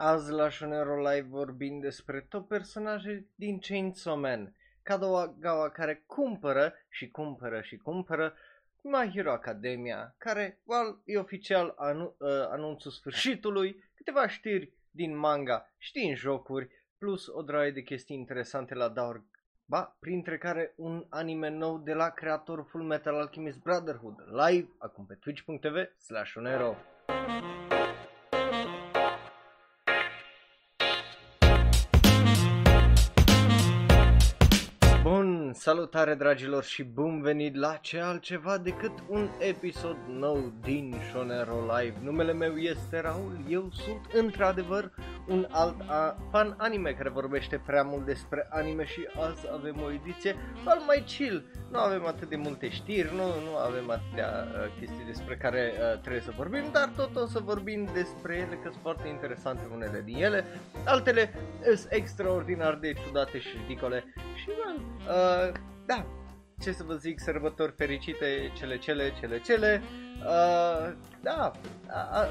Azi la Shonero Live vorbim despre top personaje din Chainsaw Man. Kadogawa care cumpără și cumpără și cumpără My Hero Academia, care, well, e oficial anu- uh, anunțul sfârșitului, câteva știri din manga și din jocuri, plus o draie de chestii interesante la Daur Ba, printre care un anime nou de la creatorul Full Metal Alchemist Brotherhood, live acum pe twitch.tv slash onero. Salutare dragilor și bun venit la ce altceva decât un episod nou din Shonero Live. Numele meu este Raul, eu sunt într-adevăr un alt a, fan anime care vorbește prea mult despre anime și azi avem o ediție al mai chill. Nu avem atât de multe știri, nu, nu avem atâtea uh, chestii despre care uh, trebuie să vorbim, dar tot o să vorbim despre ele că sunt foarte interesante unele din ele, altele sunt extraordinar de ciudate și ridicole și well, uh, da, ce să vă zic, sărbători fericite, cele cele, cele cele. Uh, da,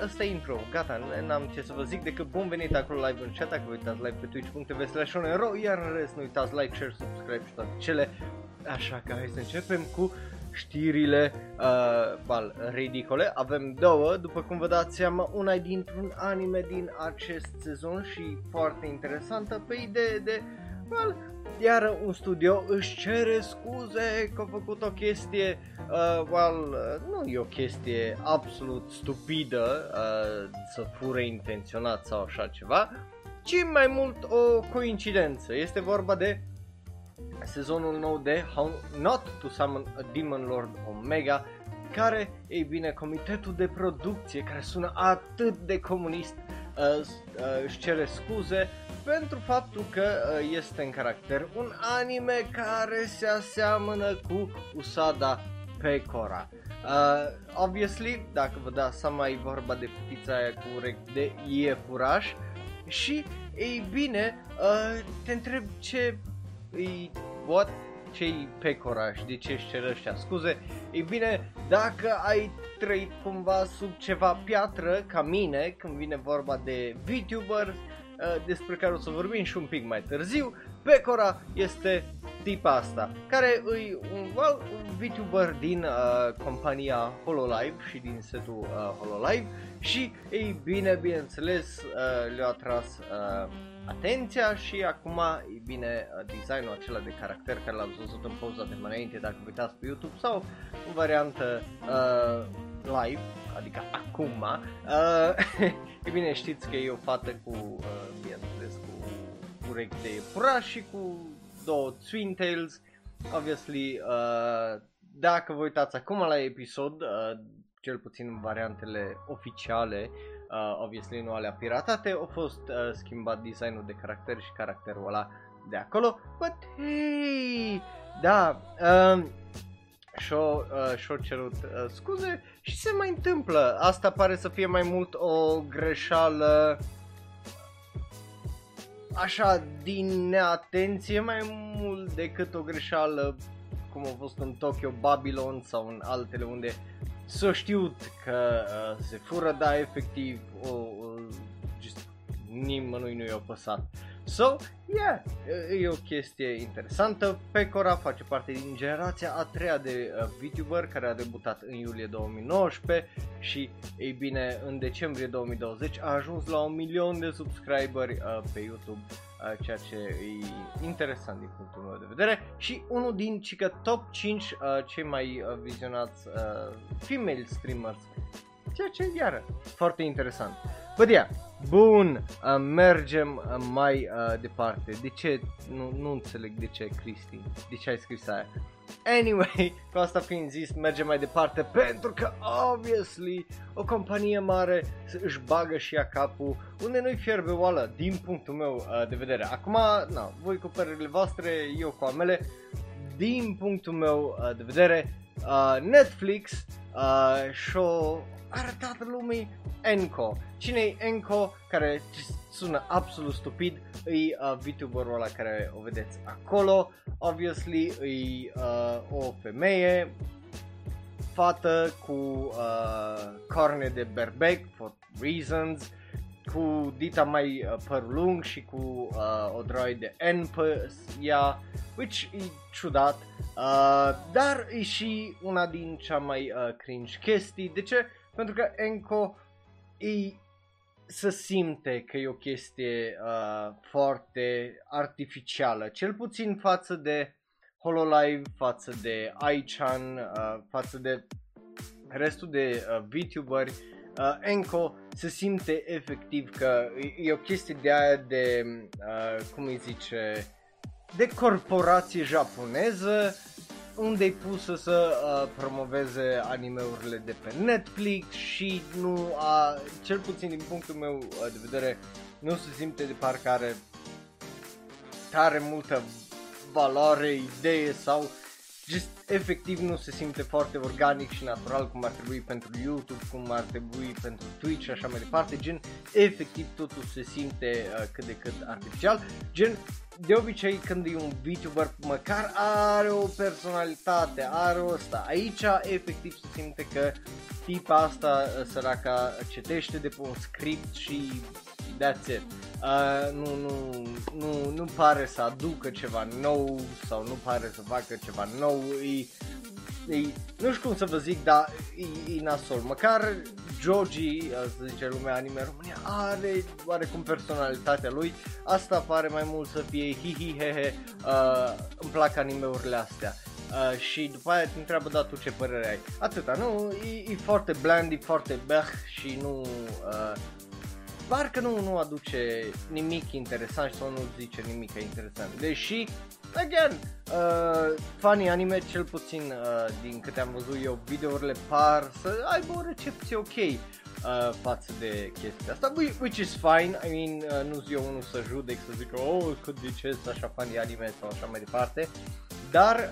asta e intro, gata, n-am ce să vă zic decât bun venit acolo live în chat, dacă vă uitați live pe twitch.tv slash iar în rest nu uitați like, share, subscribe și toate cele. Așa că hai să începem cu știrile uh, bal, ridicole. Avem două, după cum vă dați seama, una e dintr-un anime din acest sezon și foarte interesantă pe idee de well, iar un studio își cere scuze că a făcut o chestie, uh, well, uh, nu e o chestie absolut stupidă uh, să fure intenționat sau așa ceva, ci mai mult o coincidență. Este vorba de sezonul nou de How Not to Summon a Demon Lord Omega, care, ei bine, comitetul de producție, care sună atât de comunist, uh, uh, își cere scuze pentru faptul că uh, este în caracter un anime care se aseamănă cu Usada Pecora. Uh, obviously, dacă vă dați seama, e vorba de pizza aia cu urechi de iepuraș și, ei bine, uh, te întreb ce e, what, ce-i Pecora și de ce își cer ăștia scuze. Ei bine, dacă ai trăit cumva sub ceva piatră ca mine, când vine vorba de VTuber, Uh, despre care o să vorbim și un pic mai târziu. Pecora este tipa asta, care e un, well, un VTuber din uh, compania HoloLive și din setul uh, HoloLive și ei bine, bineînțeles, uh, le-a atras uh, atenția și acum, e bine, uh, designul acela de caracter care l-am văzut în poza de mai înainte dacă uitați pe YouTube sau în variantă uh, live, adică acum, uh, e bine știți că e o fată cu, uh, bineînțeles, cu urechi de pura și cu două twin tails, obviously, uh, dacă vă uitați acum la episod, uh, cel puțin în variantele oficiale, uh, obviously nu alea piratate, a fost uh, schimbat designul de caracter și caracterul ăla de acolo, but hey, da, uh, și-o, uh, și-o cerut uh, scuze și se mai întâmplă. Asta pare să fie mai mult o greșeală așa din neatenție mai mult decât o greșeală cum a fost în Tokyo, Babylon sau în altele unde s-a știut că uh, se fură, da, efectiv, o, o, just, nimănui nu i-a păsat. So, yeah, e o chestie interesantă. Pecora face parte din generația a treia de uh, VTuber care a debutat în iulie 2019 și, ei bine, în decembrie 2020 a ajuns la un milion de subscriberi uh, pe YouTube, uh, ceea ce e interesant din punctul meu de vedere și unul din cică top 5 uh, cei mai uh, vizionați uh, female streamers, ceea ce iară foarte interesant. But yeah, Bun, uh, mergem uh, mai uh, departe. De ce? Nu, nu înțeleg de ce, Cristi. De ce ai scris aia? Anyway, cu asta fiind zis, mergem mai departe pentru că, obviously, o companie mare își bagă și ea capul unde nu-i fierbe oală, din punctul meu uh, de vedere. Acum, na, voi cu părerile voastre, eu cu amele, din punctul meu uh, de vedere, uh, Netflix uh, și-o arătat lumii Enco. Cine e Enco, care sună absolut stupid, e uh, VTuberul ăla care o vedeți acolo. Obviously, e uh, o femeie, fată cu uh, corne de berbec, for reasons, cu dita mai uh, păr lung și cu uh, o droaie de N pe ea, which e ciudat, uh, dar e și una din cea mai uh, cringe chestii. De ce? Pentru că Enco e să simte că e o chestie uh, foarte artificială, cel puțin față de Hololive, față de Aichan, uh, față de restul de uh, VTuberi, uh, Enco se simte efectiv că e, e o chestie de aia de, uh, cum îi zice, de corporație japoneză unde e pusă să uh, promoveze animeurile de pe Netflix și nu a, cel puțin din punctul meu uh, de vedere, nu se simte de parcă are tare multă valoare, idee sau just efectiv nu se simte foarte organic și natural cum ar trebui pentru YouTube, cum ar trebui pentru Twitch și așa mai departe, gen efectiv totul se simte uh, cât de cât artificial, gen de obicei când e un VTuber măcar are o personalitate, are o asta. Aici efectiv se simte că tipa asta uh, săraca citește de pe un script și that's it. Uh, nu, nu, nu, nu pare să aducă ceva nou sau nu pare să facă ceva nou. E, e, nu știu cum să vă zic, dar e, e nasol. Măcar Joji, uh, să zice lumea anime România, are oarecum personalitatea lui. Asta pare mai mult să fie hi hi he he, uh, îmi plac animeurile astea. Uh, și după aia te întreabă, da, tu ce părere ai? Atâta, nu? E, e foarte bland, e foarte beh și nu... Uh, parcă nu, nu aduce nimic interesant sau nu zice nimic interesant. Deși, again, uh, funny anime, cel puțin uh, din câte am văzut eu, videourile par să aibă o recepție ok uh, față de chestia asta, which is fine, I mean, uh, nu zic eu unul să judec, să zic, oh, cât de ce așa funny anime sau așa mai departe, dar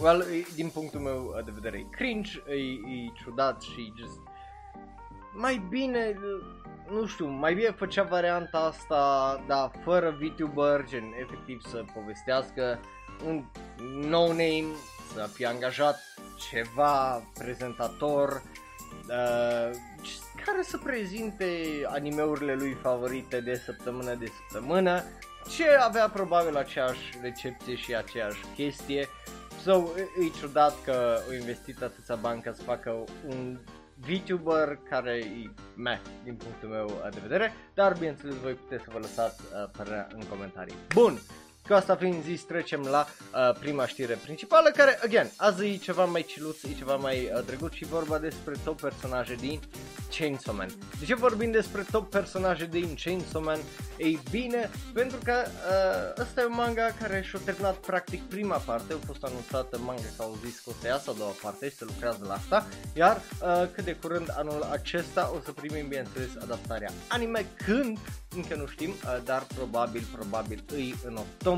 Well, din punctul meu de vedere e cringe, e, e ciudat și just mai bine nu știu, mai bine făcea varianta asta, dar fără VTuber, gen efectiv să povestească un no name, să fie angajat ceva prezentator uh, care să prezinte animeurile lui favorite de săptămână de săptămână, ce avea probabil aceeași recepție și aceeași chestie. So, e ciudat că au investit atâția bani ca să facă un VTuber care e meh din punctul meu de vedere, dar bineînțeles voi puteți să vă lăsați uh, părerea în comentarii. Bun, cu asta fiind zis, trecem la uh, prima știre principală, care, again, azi e ceva mai ciluț, e ceva mai uh, drăguț și vorba despre top personaje din Chainsaw Man. De ce vorbim despre top personaje din Chainsaw Man? Ei bine, pentru că uh, ăsta e un manga care și-a terminat practic prima parte, a fost anunțată manga că au zis că o să iasă a doua parte și se lucrează la asta, iar uh, cât de curând anul acesta o să primim, bineînțeles, adaptarea anime, când, încă nu știm, uh, dar probabil, probabil îi în octombrie,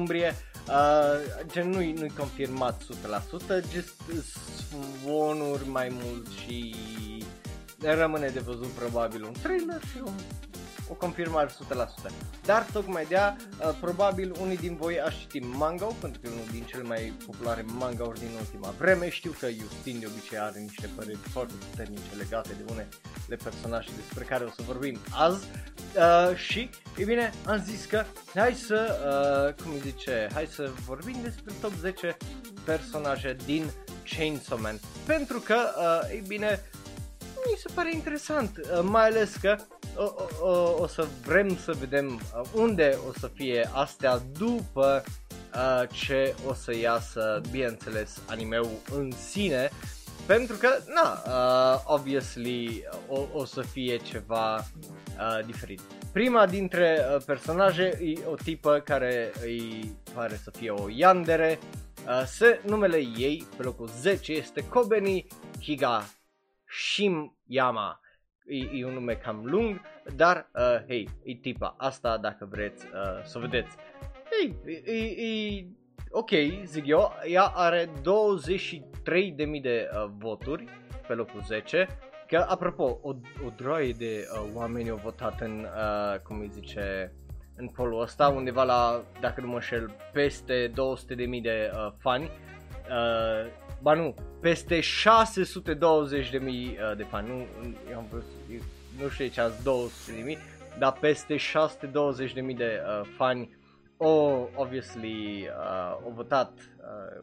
Uh, gen nu-i, nu-i confirmat 100%, just zvonuri mai mult și rămâne de văzut probabil un trailer și un, o confirmare 100%. Dar tocmai de uh, probabil unii din voi aș citi manga pentru că e unul din cele mai populare manga din ultima vreme. Știu că Justin de obicei are niște păreri foarte puternice legate de unele personaje despre care o să vorbim azi. Uh, și, e bine, am zis că hai să, uh, cum îi zice, hai să vorbim despre top 10 personaje din Chainsaw Man. Pentru că, uh, e bine, mi se pare interesant, uh, mai ales că o, o, o, o să vrem să vedem uh, unde o să fie astea după uh, ce o să iasă, bineînțeles, animeul în sine, pentru că, na, uh, obviously, o, o să fie ceva uh, diferit. Prima dintre uh, personaje e o tipă care îi pare să fie o yandere, uh, se, numele ei, pe locul 10, este Kobeni Higa Shimyama. E, e un nume cam lung, dar, uh, hei, e tipa asta dacă vreți uh, să vedeți. Hei, e, e, e ok, zic eu, ea are 23.000 de uh, voturi pe locul 10, că apropo, o, o droaie de uh, oameni au votat în, uh, cum îi zice, în polul ăsta, undeva la, dacă nu mă șel, peste 200.000 de uh, fani. Uh, ba nu, peste 620 de mii uh, de fani, nu, eu am vrut, nu știu ce azi 200 de mii, dar peste 620.000 de uh, fani o, obviously, uh, au votat uh,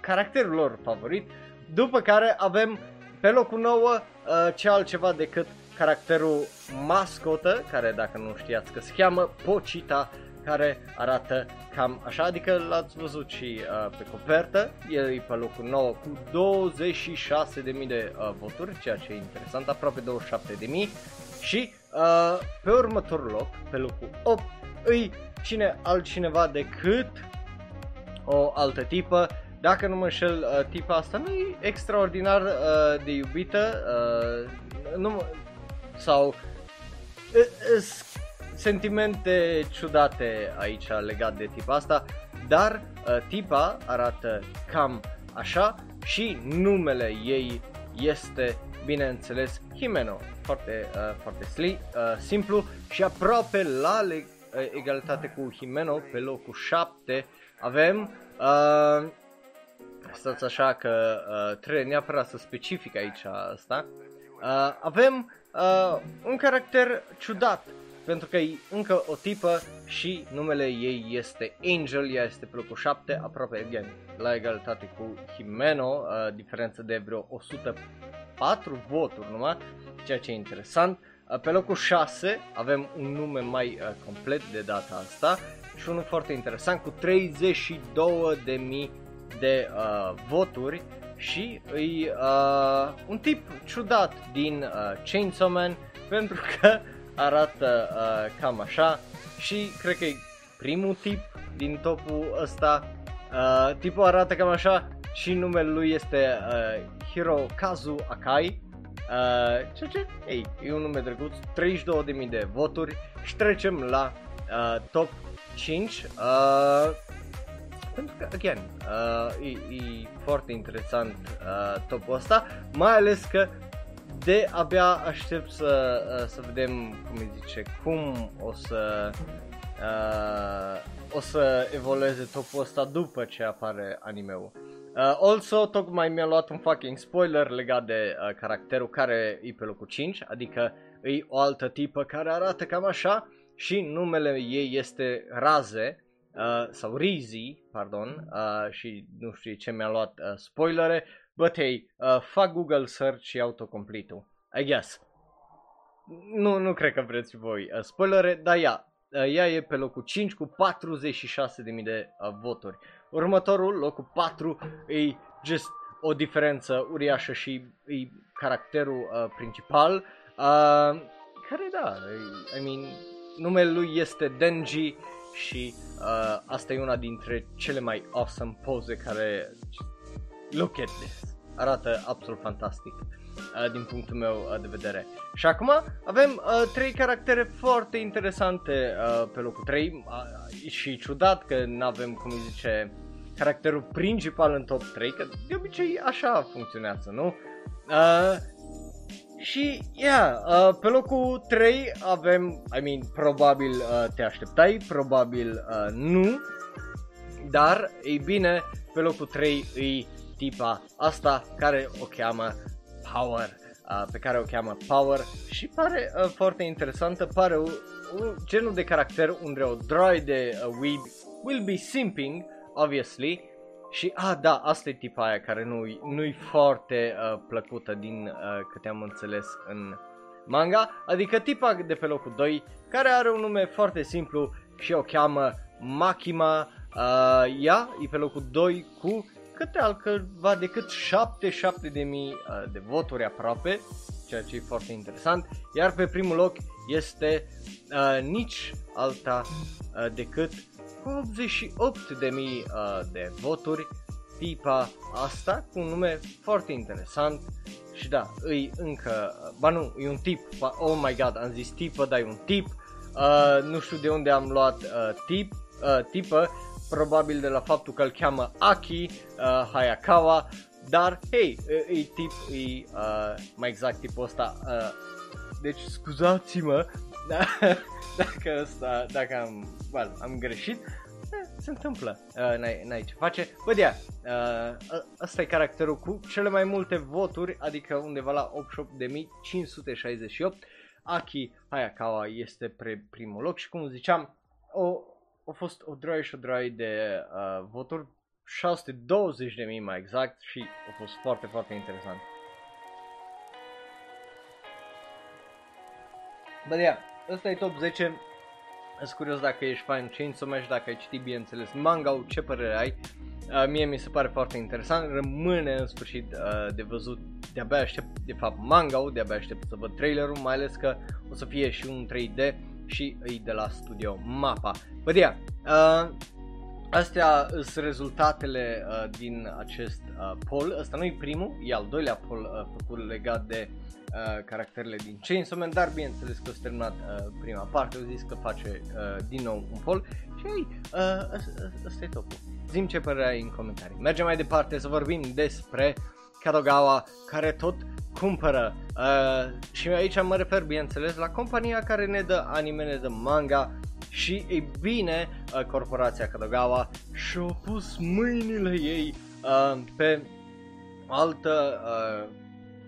caracterul lor favorit, după care avem pe locul 9 uh, ce altceva decât caracterul mascotă, care dacă nu știați că se cheamă Pocita, care arată cam așa, adică l-ați văzut și uh, pe copertă, el e pe locul 9 cu 26.000 de uh, voturi, ceea ce e interesant, aproape 27.000 și uh, pe următorul loc, pe locul 8, îi cine altcineva decât o altă tipă, dacă nu mă înșel, uh, tipa asta nu e extraordinar uh, de iubită, uh, nu, sau uh, sentimente ciudate aici legat de tipa asta, dar uh, tipa arată cam așa și numele ei este bineînțeles Himeno, foarte, uh, foarte sli, uh, simplu și aproape la le- uh, egalitate cu Himeno pe locul 7 avem uh, stați așa că uh, trebuie neapărat să specific aici asta uh, avem uh, un caracter ciudat pentru că e încă o tipă și numele ei este Angel, ea este pe locul 7, aproape again, la egalitate cu Himeno, uh, diferență de vreo 104 voturi numai, ceea ce e interesant. Uh, pe locul 6 avem un nume mai uh, complet de data asta și unul foarte interesant cu 32.000 de uh, voturi și e uh, un tip ciudat din uh, Chainsaw Man pentru că arată uh, cam așa și cred că e primul tip din topul ăsta. Uh, tipul arată cam așa și numele lui este uh, Hirokazu Akai. Uh, ceea ce, ei, e un nume drăguț, 32.000 de voturi și trecem la uh, top 5. Uh, pentru că, again, uh, e, e foarte interesant uh, topul ăsta, mai ales că de abia aștept să, uh, să vedem, cum îi zice, cum o să uh, o să evolueze topul ăsta după ce apare animeul. Uh, also, tocmai mi-a luat un fucking spoiler legat de uh, caracterul care e pe locul 5, adică e o altă tipă care arată cam așa și numele ei este Raze, uh, sau Rizi, pardon, uh, și nu știu ce mi-a luat uh, spoilere, but hey, uh, fac Google search și autocomplete-ul, I guess. Nu, nu cred că vreți voi uh, spoilere, dar ea, uh, ea e pe locul 5 cu 46.000 de uh, voturi. Următorul, locul 4, e just o diferență uriașă și e caracterul uh, principal, uh, care da, I mean, numele lui este Denji și uh, asta e una dintre cele mai awesome poze care look at this arată absolut fantastic uh, din punctul meu uh, de vedere. Și acum avem uh, trei caractere foarte interesante uh, pe locul 3 uh, și ciudat că nu avem, cum îi zice, caracterul principal în top 3, că de obicei așa funcționează, nu? Uh, și, yeah, uh, pe locul 3 avem, I mean, probabil uh, te așteptai, probabil uh, nu, dar, ei bine, pe locul 3 îi tipa asta care o cheamă Power, uh, pe care o cheamă Power și pare uh, foarte interesantă, pare un, un genul de caracter unde o droide uh, weeb will be simping, obviously, și, ah, da, asta e tipa aia care nu-i, nu-i foarte uh, plăcută din uh, câte am înțeles în manga, adică tipa de pe locul 2, care are un nume foarte simplu și o cheamă Makima, uh, ea e pe locul 2 cu câte altceva decât 77 de mii uh, de voturi aproape, ceea ce e foarte interesant, iar pe primul loc este uh, nici alta uh, decât cu 88 de mii uh, de voturi, tipa asta cu un nume foarte interesant și da, îi încă, ba nu, e un tip, ba, oh my god, am zis tipă, dar e un tip, uh, nu știu de unde am luat uh, tip, uh, tipă, probabil de la faptul că îl cheamă Aki uh, Hayakawa, dar hei, e, e tip, e uh, mai exact tipul ăsta, uh, deci scuzați-mă dacă ăsta, dacă am, well, am greșit, eh, se întâmplă, uh, n-ai, n-ai ce face. Bă, yeah, uh, ăsta e caracterul cu cele mai multe voturi, adică undeva la 88.568. Aki Hayakawa este pe primul loc și cum ziceam, o, a fost o droaie și o droaie de uh, voturi, 620 de mii mai exact și a fost foarte, foarte interesant. Bă, yeah, ăsta e top 10. Sunt curios dacă ești fan Chainsaw Man și dacă ai citit, bineînțeles, manga ce părere ai. Uh, mie mi se pare foarte interesant, rămâne în sfârșit uh, de văzut, de-abia aștept de fapt manga de-abia aștept să văd trailerul, mai ales că o să fie și un 3D și îi de la studio Mapa. Bă, yeah, uh, Astea sunt rezultatele uh, din acest uh, poll. Ăsta nu e primul, e al doilea poll uh, făcut legat de uh, caracterele din Chainsaw Man, dar bineînțeles că s-a terminat uh, prima parte, au zis că face uh, din nou un poll și ei, uh, ăsta e topul. Zim ce părere ai în comentarii. Mergem mai departe să vorbim despre Kadogawa care tot cumpără. Uh, și aici mă refer bineînțeles la compania care ne dă anime, ne dă manga și e bine uh, corporația Kadogawa și-a pus mâinile ei uh, pe altă uh,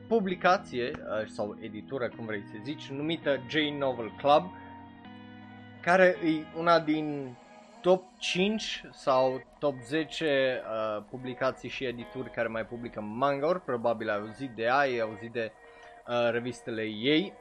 publicație uh, sau editură, cum vrei să zici, numită J Novel Club, care e una din top 5 sau top 10 uh, publicații și edituri care mai publică manga probabil ai auzit de ea, ai auzit de uh, revistele ei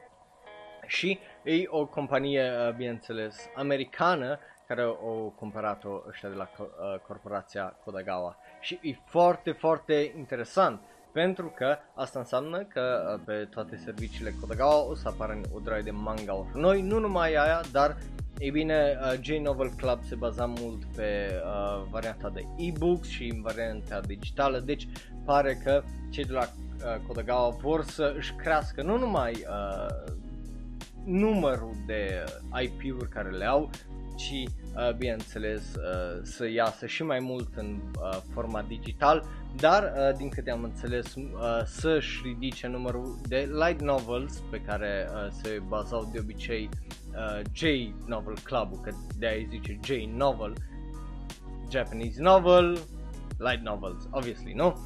și e o companie, uh, bineînțeles, americană care au cumpărat-o ăștia de la uh, corporația Kodagawa. Și e foarte, foarte interesant pentru că asta înseamnă că uh, pe toate serviciile Kodagawa o să apară o droaie de manga noi, nu numai aia, dar ei bine, uh, J-Novel Club se baza mult pe uh, varianta de e-books și în varianta digitală, deci pare că cei de la uh, Kodagawa vor să își crească nu numai uh, numărul de IP-uri care le au, ci uh, bineînțeles uh, să iasă și mai mult în uh, format digital, dar uh, din câte am înțeles uh, să-și ridice numărul de light novels pe care uh, se bazau de obicei uh, J-Novel Club, că de-aia zice J-Novel, Japanese novel, light novels, obviously, nu?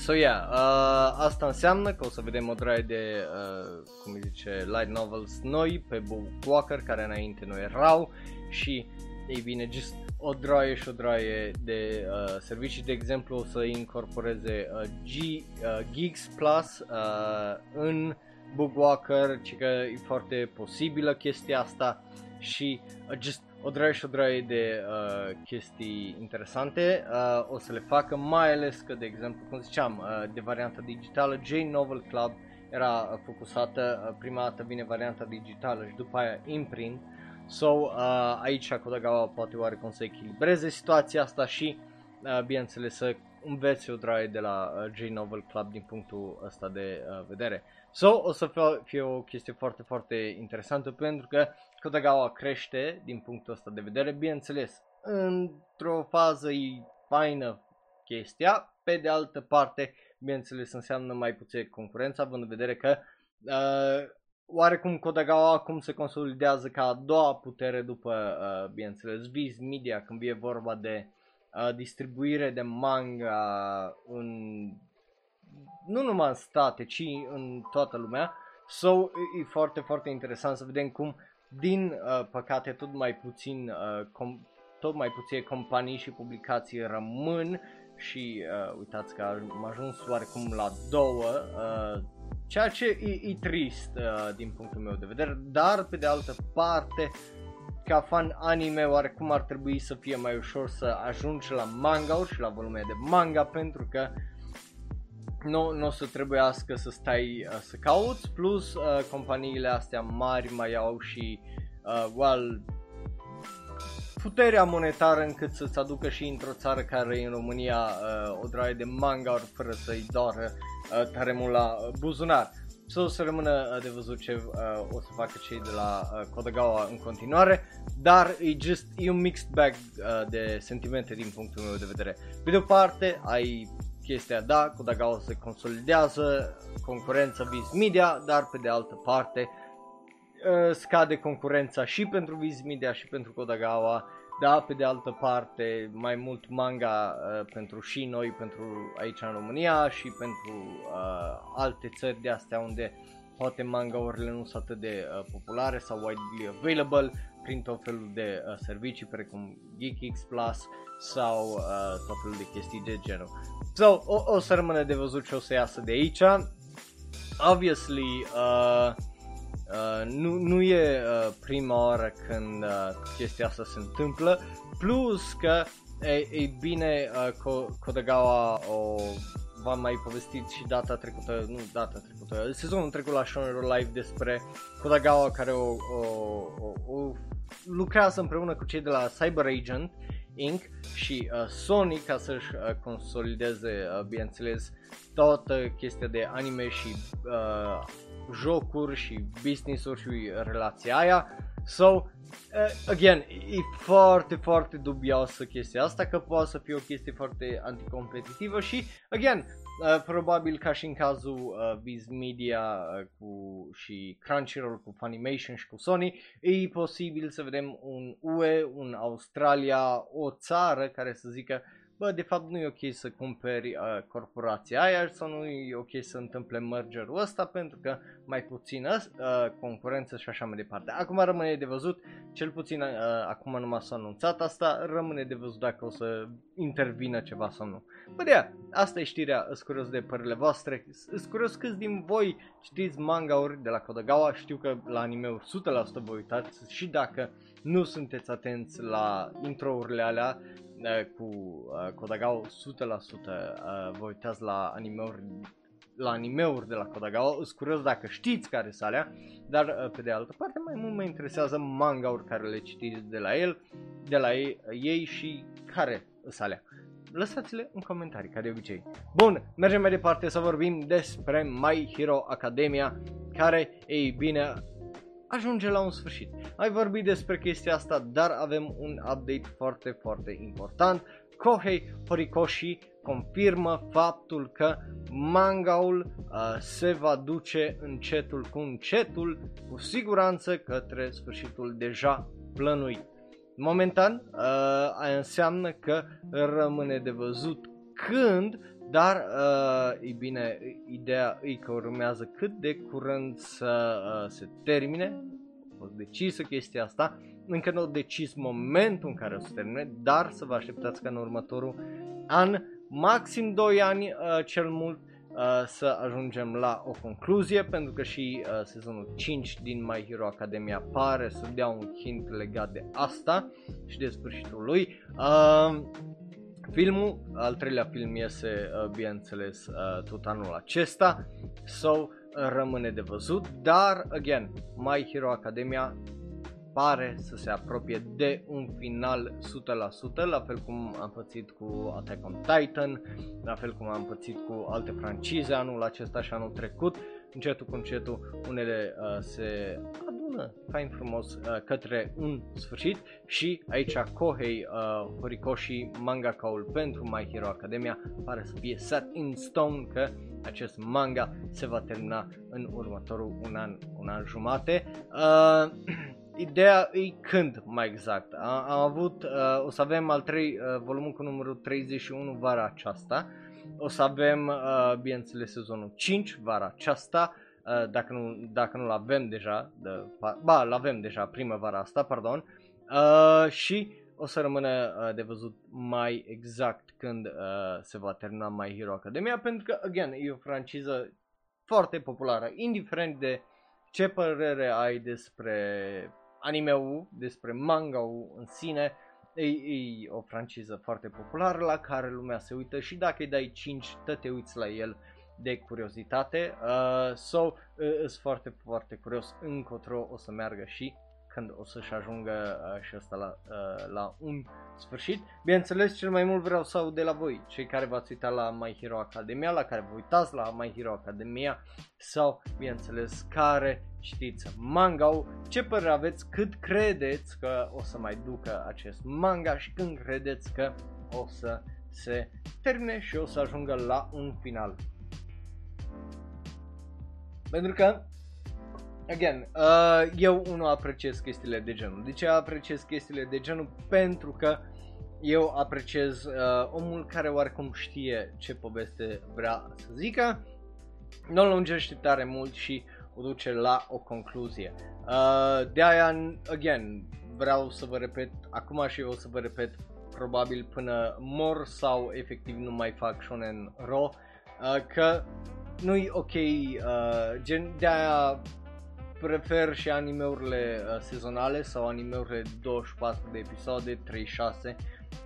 Uh, So yeah, uh, asta înseamnă că o să vedem o draie de, uh, cum îi zice, light novels noi pe Book Walker, care înainte nu erau și, ei bine, just o draie și o draie de uh, servicii, de exemplu o să incorporeze uh, G, uh, Geeks Plus uh, în Bookwalker, ci că e foarte posibilă chestia asta și uh, just o draie și o draie de uh, chestii interesante uh, o să le facă, mai ales că, de exemplu, cum ziceam, uh, de varianta digitală, J Novel Club era uh, focusată, uh, prima dată vine varianta digitală și după aia imprint, so uh, aici Kodagawa poate oarecum să echilibreze situația asta și, uh, bineînțeles, să înveți o draie de la uh, J Novel Club din punctul ăsta de uh, vedere. So, o să fie, fie o chestie foarte, foarte interesantă pentru că Kodagawa crește din punctul ăsta de vedere, bineînțeles, într-o fază e faină chestia, pe de altă parte, bineînțeles, înseamnă mai puțin concurență, având în vedere că uh, oarecum Kodagawa acum se consolidează ca a doua putere după, uh, bineînțeles, Viz Media, când e vorba de uh, distribuire de manga în nu numai în state, ci în toată lumea. So, e foarte, foarte interesant să vedem cum din uh, păcate tot mai puțin uh, com- tot mai puține companii și publicații rămân și uh, uitați că am ajuns oarecum la două, uh, ceea ce e, e trist uh, din punctul meu de vedere, dar pe de altă parte ca fan anime oarecum ar trebui să fie mai ușor să ajungi la manga și la volume de manga pentru că nu, nu o să trebuiască să stai uh, să cauți, plus uh, companiile astea mari mai au și, uh, well, puterea monetară încât să-ți aducă și într-o țară care e în România uh, o draie de manga fără să-i doară uh, tare mult la uh, buzunar. So, o să rămână uh, de văzut ce uh, o să facă cei de la uh, Kodagawa în continuare, dar e just e un mixed bag uh, de sentimente din punctul meu de vedere. Pe de o parte, ai chestia, da, Kodagawa se consolidează, concurența Viz Media, dar pe de altă parte uh, scade concurența și pentru Viz Media și pentru Kodagawa, da, pe de altă parte mai mult manga uh, pentru și noi, pentru aici în România și pentru uh, alte țări de astea unde poate manga-urile nu sunt atât de uh, populare sau widely available prin tot felul de uh, servicii precum GeekX Plus sau uh, tot felul de chestii de genul. So, o, o să rămână de văzut ce o să iasă de aici. Obviously, uh, Uh, nu, nu e uh, prima oară când uh, chestia asta se întâmplă, plus că, e, e bine, uh, Kodagawa o v-am mai povestit și data trecută, nu data trecută, sezonul trecut la Shonen Live despre Kodagawa care o, o, o, o lucrează împreună cu cei de la Cyber Agent Inc. și uh, Sony ca să-și uh, consolideze, uh, bineînțeles, toată chestia de anime și uh, jocuri și business-uri și relația aia. So, uh, again, e foarte, foarte dubioasă chestia asta, că poate să fie o chestie foarte anticompetitivă și, again, Uh, probabil ca și în cazul uh, Viz Media uh, cu, și Crunchyroll cu Funimation și cu Sony, e posibil să vedem un UE, un Australia, o țară care să zică bă, de fapt nu e ok să cumperi uh, corporația aia sau nu e ok să întâmple mergerul ăsta pentru că mai puțin uh, concurență și așa mai departe. Acum rămâne de văzut, cel puțin uh, acum numai s-a anunțat asta, rămâne de văzut dacă o să intervină ceva sau nu. Bă, de asta e știrea, îs curios de părerile voastre, îs curios câți din voi știți manga-uri de la Kodagawa, știu că la anime-uri 100% vă uitați și dacă nu sunteți atenți la intro-urile alea, uh, cu uh, Kodagawa 100% uh, vă uitați la animeuri la animeuri de la Kodagawa, sunt curios dacă știți care sunt alea, dar uh, pe de altă parte mai mult mă interesează manga-uri care le citiți de la el, de la ei, ei și care sunt alea. Lăsați-le în comentarii, ca de obicei. Bun, mergem mai departe să vorbim despre My Hero Academia, care, ei bine, ajunge la un sfârșit. Ai vorbit despre chestia asta, dar avem un update foarte, foarte important. Kohei Horikoshi confirmă faptul că mangaul uh, se va duce încetul cu încetul, cu siguranță către sfârșitul deja plănuit. Momentan, uh, înseamnă că rămâne de văzut când dar, uh, e bine, ideea e că urmează cât de curând să uh, se termine, a fost decisă chestia asta, încă nu a decis momentul în care o să termine, dar să vă așteptați că în următorul an, maxim 2 ani uh, cel mult, uh, să ajungem la o concluzie, pentru că și uh, sezonul 5 din My Hero Academia pare să dea un hint legat de asta și de sfârșitul lui. Uh, Filmul, al treilea film iese, uh, bineînțeles, uh, tot anul acesta, so rămâne de văzut, dar, again, My Hero Academia pare să se apropie de un final 100%, la fel cum am pățit cu Attack on Titan, la fel cum am pățit cu alte francize anul acesta și anul trecut. Încetul cu încetul unele uh, se adună fain frumos uh, către un sfârșit și aici Kohei uh, Horikoshi mangaka-ul pentru My Hero Academia pare să fie set in stone că acest manga se va termina în următorul un an, un an jumate. Uh, ideea e când mai exact. Am, am avut, uh, o să avem al trei, uh, volumul cu numărul 31 vara aceasta. O să avem, uh, bineînțeles, sezonul 5 vara aceasta. Uh, dacă nu, dacă nu l-avem deja, de, ba, l-avem deja primăvara asta, pardon. Uh, și o să rămână uh, de văzut mai exact când uh, se va termina My Hero Academia, pentru că, again, e o franciză foarte populară, indiferent de ce părere ai despre anime-ul, despre manga-ul în sine, e, e o franciză foarte populară la care lumea se uită și dacă îi dai 5, tot te uiți la el de curiozitate. Uh, so, uh, sunt foarte, foarte curios încotro o să meargă și când o să-și ajungă uh, și asta la, uh, la un sfârșit. Bineînțeles, cel mai mult vreau să aud de la voi, cei care v-ați uitat la My Hero Academia, la care vă uitați la My Hero Academia sau, bineînțeles, care știți manga ce părere aveți, cât credeți că o să mai ducă acest manga și când credeți că o să se termine și o să ajungă la un final. Pentru că again, uh, eu nu apreciez chestiile de genul. De ce apreciez chestiile de genul? Pentru că eu apreciez uh, omul care oarecum știe ce poveste vrea să zică, nu lungește tare mult și o duce la o concluzie. Uh, de aia, again, vreau să vă repet, acum și eu o să vă repet probabil până mor sau efectiv nu mai fac shonen ro, uh, că nu-i ok, uh, gen, de aia prefer și animeurile uh, sezonale sau animeurile 24 de episoade, 36,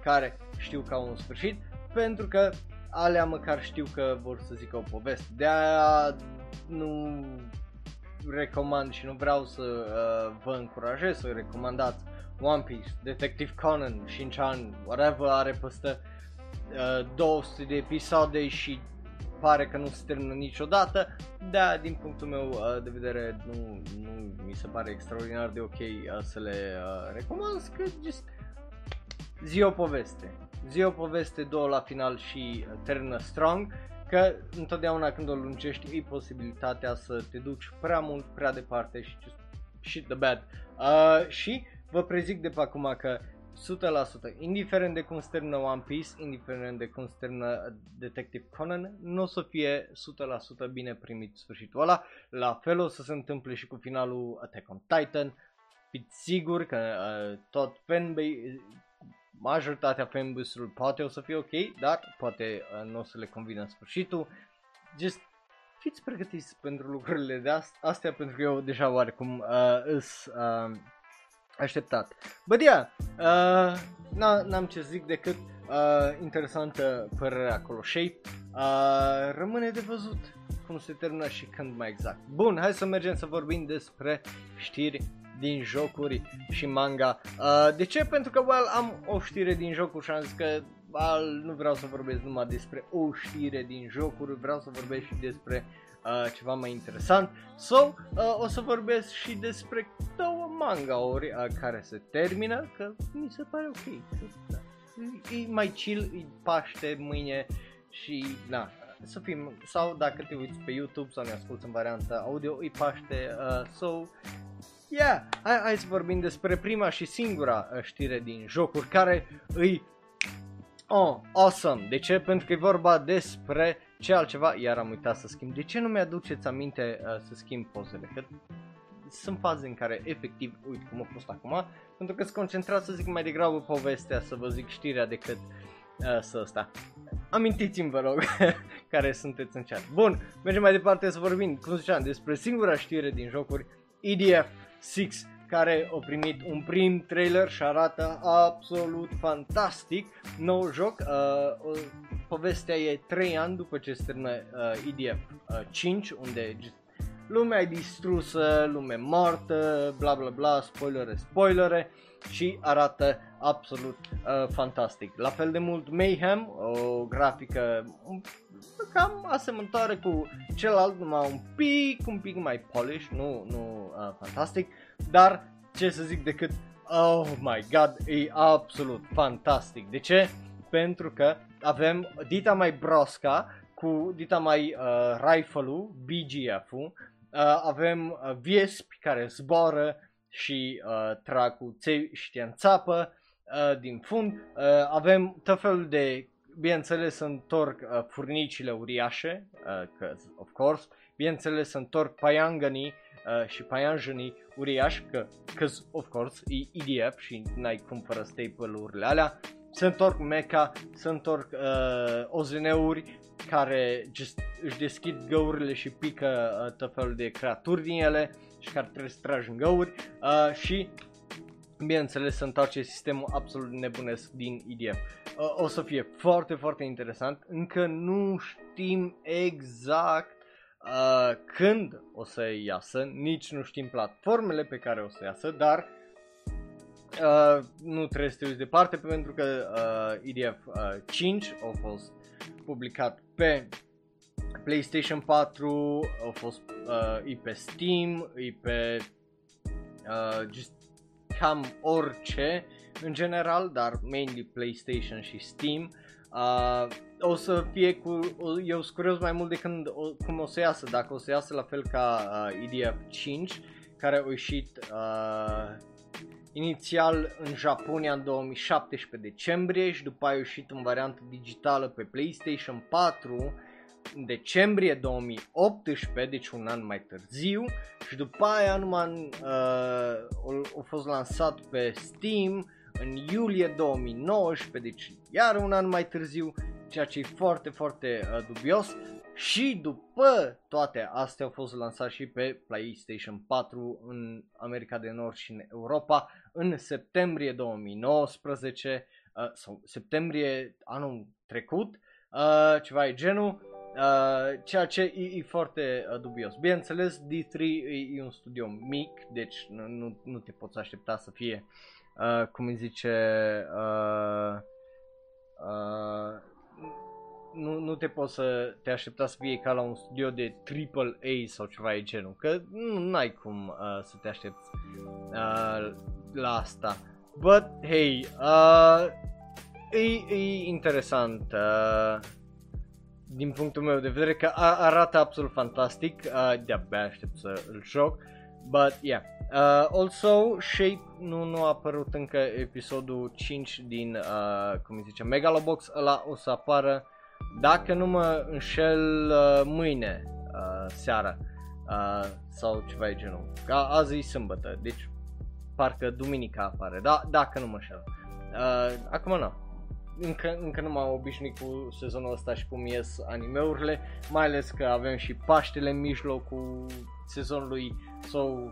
care știu că au un sfârșit, pentru că alea măcar știu că vor să zică o poveste. De aia nu recomand și nu vreau să uh, vă încurajez să recomandați One Piece, Detective Conan, Shin-chan, whatever are peste uh, 200 de episoade și pare că nu se termină niciodată, da, din punctul meu uh, de vedere nu, nu mi se pare extraordinar de ok uh, să le uh, recomand, că just zi o poveste, zi o poveste, două la final și termină strong, că întotdeauna când o lungești e posibilitatea să te duci prea mult, prea departe și just shit the bad. Uh, și vă prezic de pe acum că 100%, indiferent de cum se termină One Piece, indiferent de cum se termină Detective Conan, nu o să fie 100% bine primit sfârșitul ăla. La fel o să se întâmple și cu finalul Attack on Titan. Fiți sigur că uh, tot fanbase, majoritatea fanbase-ului poate o să fie ok, dar poate uh, nu o să le convină în sfârșitul. Just fiți pregătiți pentru lucrurile de ast- astea, pentru că eu deja oarecum uh, îs uh, așteptat. Bă, yeah, uh, n-am ce zic decât uh, interesantă părerea acolo. Shape uh, rămâne de văzut cum se termină și când mai exact. Bun, hai să mergem să vorbim despre știri din jocuri și manga. Uh, de ce? Pentru că, well, am o știre din jocuri și am zis că well, nu vreau să vorbesc numai despre o știre din jocuri, vreau să vorbesc și despre uh, ceva mai interesant. So, uh, o să vorbesc și despre două manga-uri uh, care se termină, că mi se pare ok. Da. E mai chill, e Paște mâine și na, să fim, sau dacă te uiți pe YouTube sau ne asculti în varianta audio, e Paște, uh, so, yeah, hai, hai să vorbim despre prima și singura uh, știre din jocuri care îi Oh, awesome. De ce? Pentru că e vorba despre ce altceva, iar am uitat să schimb. De ce nu mi-aduceți aminte uh, să schimb pozele? Că sunt faze în care efectiv, uite cum a fost acum, pentru că sunt concentrat să zic mai degrabă povestea, să vă zic știrea decât uh, să ăsta. Amintiți-mi, vă rog, care sunteți în chat. Bun, mergem mai departe să vorbim, cum ziceam, despre singura știre din jocuri, EDF 6 care a primit un prim trailer și arată absolut fantastic. Nou joc, uh, povestea e 3 ani după ce se termină uh, EDF uh, 5, unde lumea e distrusă, lume moartă, bla bla bla, spoilere, spoilere și arată absolut uh, fantastic. La fel de mult Mayhem, o grafică cam asemănătoare cu celălalt, numai un pic, un pic mai polish, nu, nu uh, fantastic, dar ce să zic decât Oh my god, e absolut fantastic. De ce? Pentru că avem dita mai brosca cu dita mai uh, rifle-ul, BGF-ul, uh, avem uh, viespi care zboară și uh, trag cu ței și te înțapă uh, din fund, uh, avem tot felul de, bineînțeles, întorc uh, furnicile uriașe, uh, of course, bineînțeles, întorc paianganii uh, și paianjenii uriași, că, cause, of course, e EDF și n-ai cum fără staple-urile alea, se întorc mecha, se întorc uh, OZN-uri care just își deschid găurile și pică uh, tot felul de creaturi din ele și care trebuie să tragi în găuri uh, și bineînțeles se întoarce sistemul absolut nebunesc din EDF. Uh, o să fie foarte, foarte interesant. Încă nu știm exact uh, când o să iasă, nici nu știm platformele pe care o să iasă, dar uh, nu trebuie să te uiți departe pentru că uh, EDF uh, 5 a fost publicat pe PlayStation 4, a fost uh, e pe Steam, e pe uh, just cam orice în general, dar mainly PlayStation și Steam. Uh, o să fie cu, eu sunt curios mai mult de când, o, cum o să iasă, dacă o să iasă la fel ca uh, EDF 5, care a ieșit uh, inițial în Japonia în 2017 decembrie și după aia a ieșit în variantă digitală pe PlayStation 4 în decembrie 2018, deci un an mai târziu și după aia numai uh, a, a fost lansat pe Steam în iulie 2019, deci iar un an mai târziu, ceea ce e foarte, foarte uh, dubios. Și după toate astea au fost lansat și pe PlayStation 4 în America de Nord și în Europa în septembrie 2019 uh, sau septembrie anul trecut, uh, ceva e genul, Uh, ceea ce e, e foarte uh, dubios. Bineînțeles, D3 e, e un studio mic, deci nu, nu, nu te poți aștepta să fie, uh, cum îi zice, uh, uh, nu, nu te poți să te aștepta să fie ca la un studio de AAA sau ceva e genul, că nu ai cum uh, să te aștepți uh, la asta. But, hey, uh, e, e interesant. Uh, din punctul meu de vedere că arată absolut fantastic, uh, de-abia aștept să îl joc, but yeah. Uh, also, Shape nu, nu a apărut încă episodul 5 din, uh, cum îi zice, Megalobox, ăla o să apară, dacă nu mă înșel, uh, mâine uh, seara uh, sau ceva de genul. Ca azi e sâmbătă, deci parcă duminica apare, da, dacă nu mă înșel. Uh, acum nu, încă, încă nu m-am obișnuit cu sezonul ăsta și cum ies animeurile, mai ales că avem și Paștele în mijlocul sezonului sau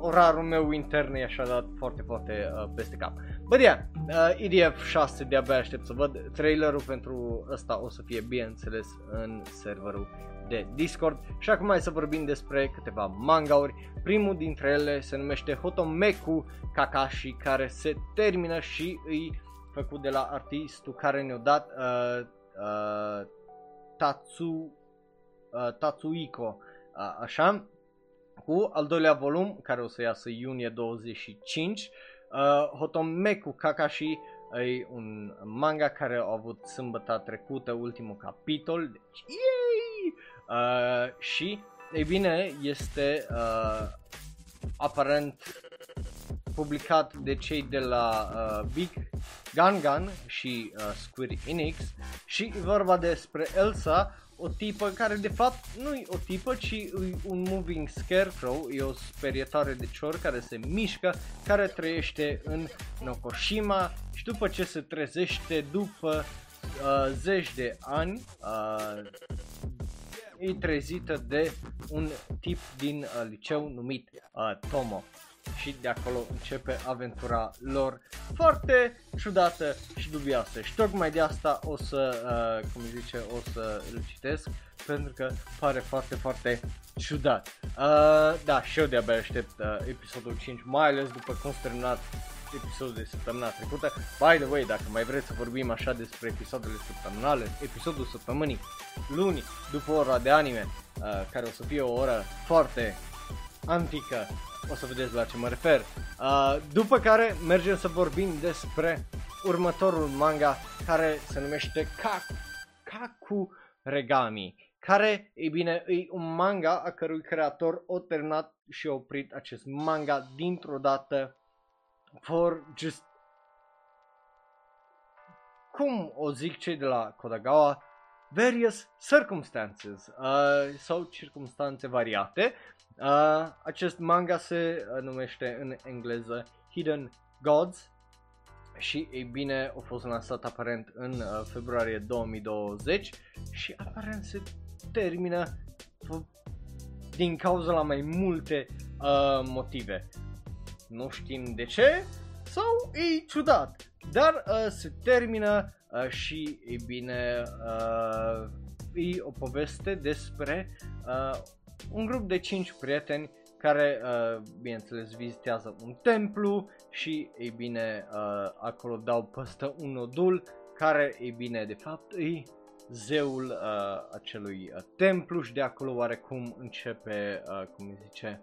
orarul meu intern e așa dat foarte, foarte uh, peste cap. Bă, yeah, uh, EDF 6 de-abia aștept să văd trailerul pentru ăsta o să fie bineînțeles în serverul de Discord și acum hai să vorbim despre câteva mangauri. Primul dintre ele se numește Hotomeku Kakashi care se termină și îi făcut de la artistul care ne-a dat uh, uh, Tatsu, uh, Tatsuiko, uh, așa, cu al doilea volum care o să iasă iunie 25. Uh, Hotomeku Kakashi e un manga care a avut sâmbătă trecută ultimul capitol, deci yay! Uh, și, ei bine, este uh, aparent publicat de cei de la uh, Big Gun Gun și uh, Square Enix și e vorba despre Elsa, o tipă care de fapt nu e o tipă, ci e un moving scarecrow, e o sperietoare de cior care se mișcă, care trăiește în Nokoshima și după ce se trezește după uh, zeci de ani, uh, e trezită de un tip din uh, liceu numit uh, Tomo și de acolo începe aventura lor foarte ciudată și dubioasă și tocmai de asta o să, uh, cum zice, o să îl citesc pentru că pare foarte, foarte ciudat. Uh, da, și eu de-abia aștept uh, episodul 5, mai ales după cum s terminat episodul de săptămâna trecută. By the way, dacă mai vreți să vorbim așa despre episoadele săptămânale, episodul săptămânii, luni, după ora de anime, uh, care o să fie o oră foarte antică, o să vedeți la ce mă refer. Uh, după care mergem să vorbim despre următorul manga care se numește Kaku Regami, care, e bine, e un manga a cărui creator a terminat și a oprit acest manga dintr-o dată for just cum o zic cei de la Kodagawa, various circumstances uh, sau circumstanțe variate Uh, acest manga se uh, numește în engleză Hidden Gods și ei bine a fost lansat aparent în uh, februarie 2020 și aparent se termină din cauza la mai multe uh, motive. Nu știm de ce sau e ciudat, dar uh, se termină uh, și e bine uh, e o poveste despre uh, un grup de 5 prieteni care, uh, bineînțeles, vizitează un templu și, ei bine, uh, acolo dau păstă un nodul care, ei bine, de fapt, e zeul uh, acelui uh, templu și de acolo oarecum începe, uh, cum îi zice,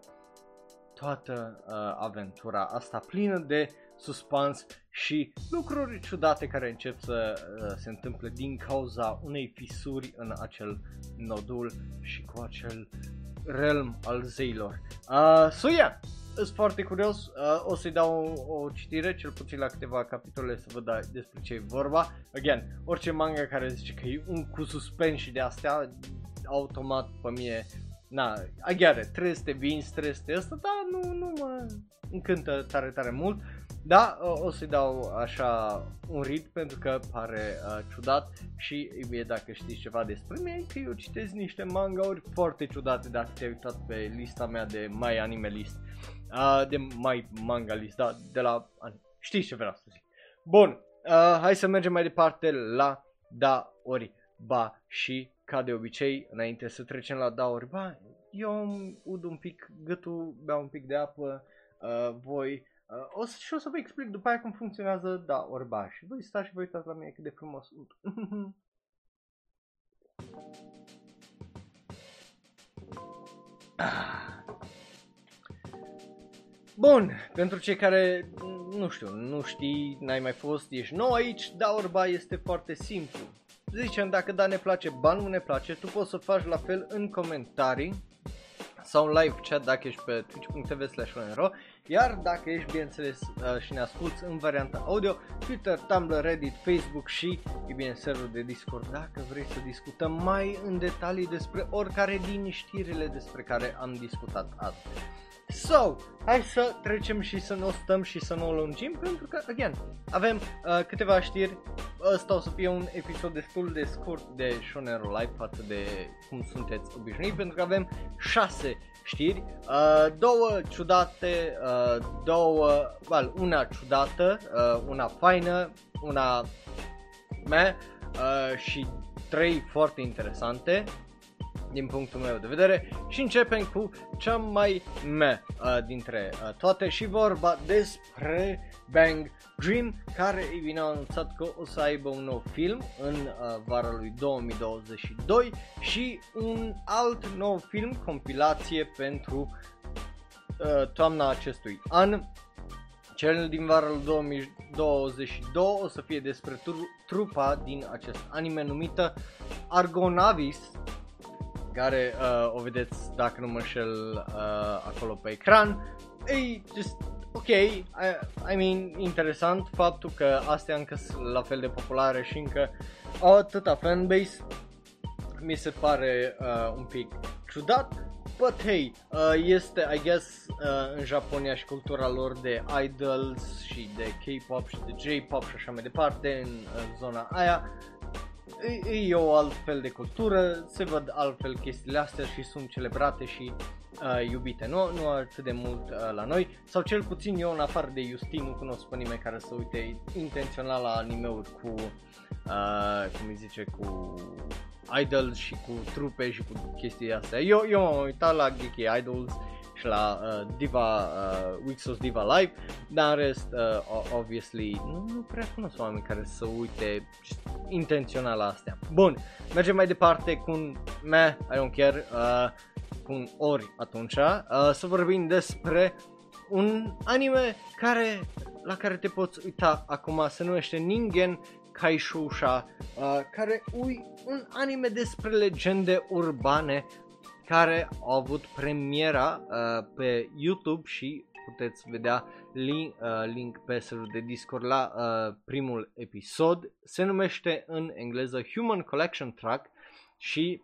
toată uh, aventura asta plină de suspans și lucruri ciudate care încep să uh, se întâmple din cauza unei fisuri în acel nodul și cu acel realm al zeilor. Uh, so yeah, sunt foarte curios, uh, o să-i dau o, o citire, cel puțin la câteva capitole să văd da, despre ce e vorba. Again, orice manga care zice că e un cu suspens și de astea, automat pe mine, na, aghiare, trebuie să te vinzi, trebuie să te ăsta, dar nu, nu mă încântă tare, tare mult. Da, o să-i dau așa un read pentru că pare uh, ciudat și e bine dacă știți ceva despre mine că eu citesc niște mangauri foarte ciudate dacă te-ai uitat pe lista mea de My Anime List, uh, de My Manga List, da, de la... Știți ce vreau să zic. Bun, uh, hai să mergem mai departe la Da Ori Ba și ca de obicei, înainte să trecem la Da Ori Ba, eu ud un pic gâtul, beau un pic de apă, uh, voi Uh, o să, și o să vă explic după aia cum funcționează, da, orba și voi stați și vă uitați la mine cât de frumos sunt. Bun, pentru cei care, nu știu, nu știi, n-ai mai fost, ești nou aici, da, orba este foarte simplu. Zicem, dacă da ne place, ba nu ne place, tu poți să faci la fel în comentarii sau în live chat dacă ești pe twitch.tv slash iar dacă ești bineînțeles uh, și ne asculti în varianta audio, Twitter, Tumblr, Reddit, Facebook și, e bine, serverul de Discord. Dacă vrei să discutăm mai în detalii despre oricare din știrile despre care am discutat astăzi. So, hai să trecem și să nu stăm și să nu o lungim pentru că, again, avem uh, câteva știri. Ăsta o să fie un episod destul de scurt de Shonero Live față de cum sunteți obișnuit pentru că avem 6 știri, uh, două ciudate, uh, două, well, una ciudată, uh, una faină, una me uh, și trei foarte interesante din punctul meu de vedere. Și începem cu cea mai me uh, dintre uh, toate și vorba despre Bang Dream care e bine a anunțat că o să aibă un nou film în uh, vara lui 2022 și un alt nou film compilație pentru uh, toamna acestui an. Cel din vara lui 2022 o să fie despre trupa din acest anime numită Argonavis care uh, o vedeți dacă nu mă înșel uh, acolo pe ecran. E just ok, I, I mean, interesant faptul că astea încă sunt la fel de populare și încă au atâta fanbase. Mi se pare uh, un pic ciudat, but hey, uh, este, I guess, uh, în Japonia și cultura lor de idols și de K-pop și de J-pop și așa mai departe, în uh, zona aia e, e o altfel de cultură, se văd altfel chestiile astea și sunt celebrate și uh, iubite, nu, nu atât de mult uh, la noi, sau cel puțin eu în afară de Justin nu cunosc pe nimeni care să uite intențional la animeuri cu, uh, cum îi zice, cu idol și cu trupe și cu chestii astea. Eu, eu m-am uitat la Geeky Idols și la uh, Diva, uh, Wixos Diva Live, dar în rest, uh, obviously, nu, nu prea cunosc oameni care să uite intențional la astea. Bun, mergem mai departe cu un meh, I don't care, uh, cu un ori atunci, uh, să vorbim despre un anime care, la care te poți uita acum, se numește Ningen Kaishusha, uh, care ui un anime despre legende urbane care au avut premiera uh, pe YouTube și puteți vedea link, uh, link pe serverul de Discord la uh, primul episod. Se numește în engleză Human Collection Track și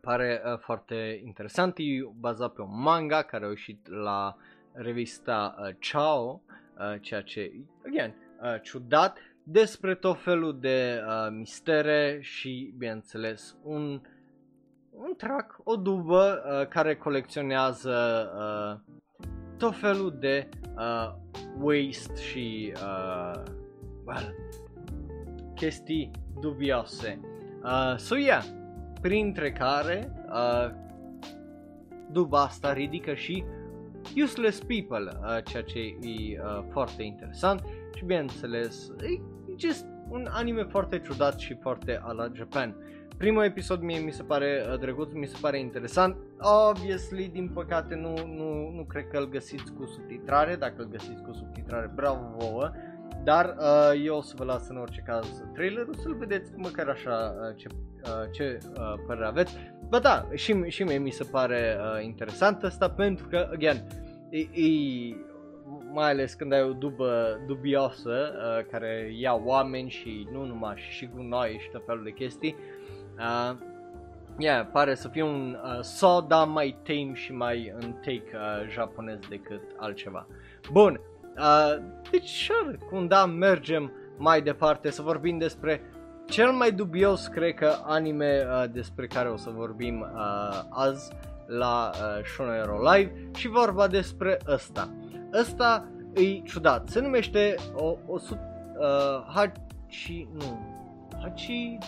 pare uh, foarte interesant. E bazat pe un manga care a ieșit la revista uh, Chao, uh, ceea ce, again, uh, ciudat, despre tot felul de uh, mistere și, bineînțeles, un uh, un track, o dubă uh, care colecționează uh, tot felul de uh, waste și uh, well, chestii dubioase. Uh, so yeah, printre care uh, duba asta ridică și Useless People, uh, ceea ce e uh, foarte interesant și bineînțeles e just un anime foarte ciudat și foarte a la Japan. Primul episod mie mi se pare uh, drăguț, mi se pare interesant. Obviously, din păcate, nu, nu, nu cred că îl găsiți cu subtitrare. Dacă îl găsiți cu subtitrare, bravo vouă. Dar uh, eu o să vă las în orice caz trailerul să-l vedeți măcar așa uh, ce, uh, ce uh, părere aveți. Bă da, și, și mie mi se pare uh, interesant asta pentru că, again, e, e, mai ales când ai o dubă dubioasă uh, care ia oameni și nu numai și, și gunoi și tot felul de chestii. Uh, yeah, pare să fie un uh, saw, dar mai tame și mai în take uh, japonez decât altceva. Bun, uh, deci sure, cum da, mergem mai departe să vorbim despre cel mai dubios, cred că, anime uh, despre care o să vorbim uh, azi la uh, Shonero Live și vorba despre ăsta. Ăsta e ciudat, se numește o, o uh, Hachi, nu, Hachi,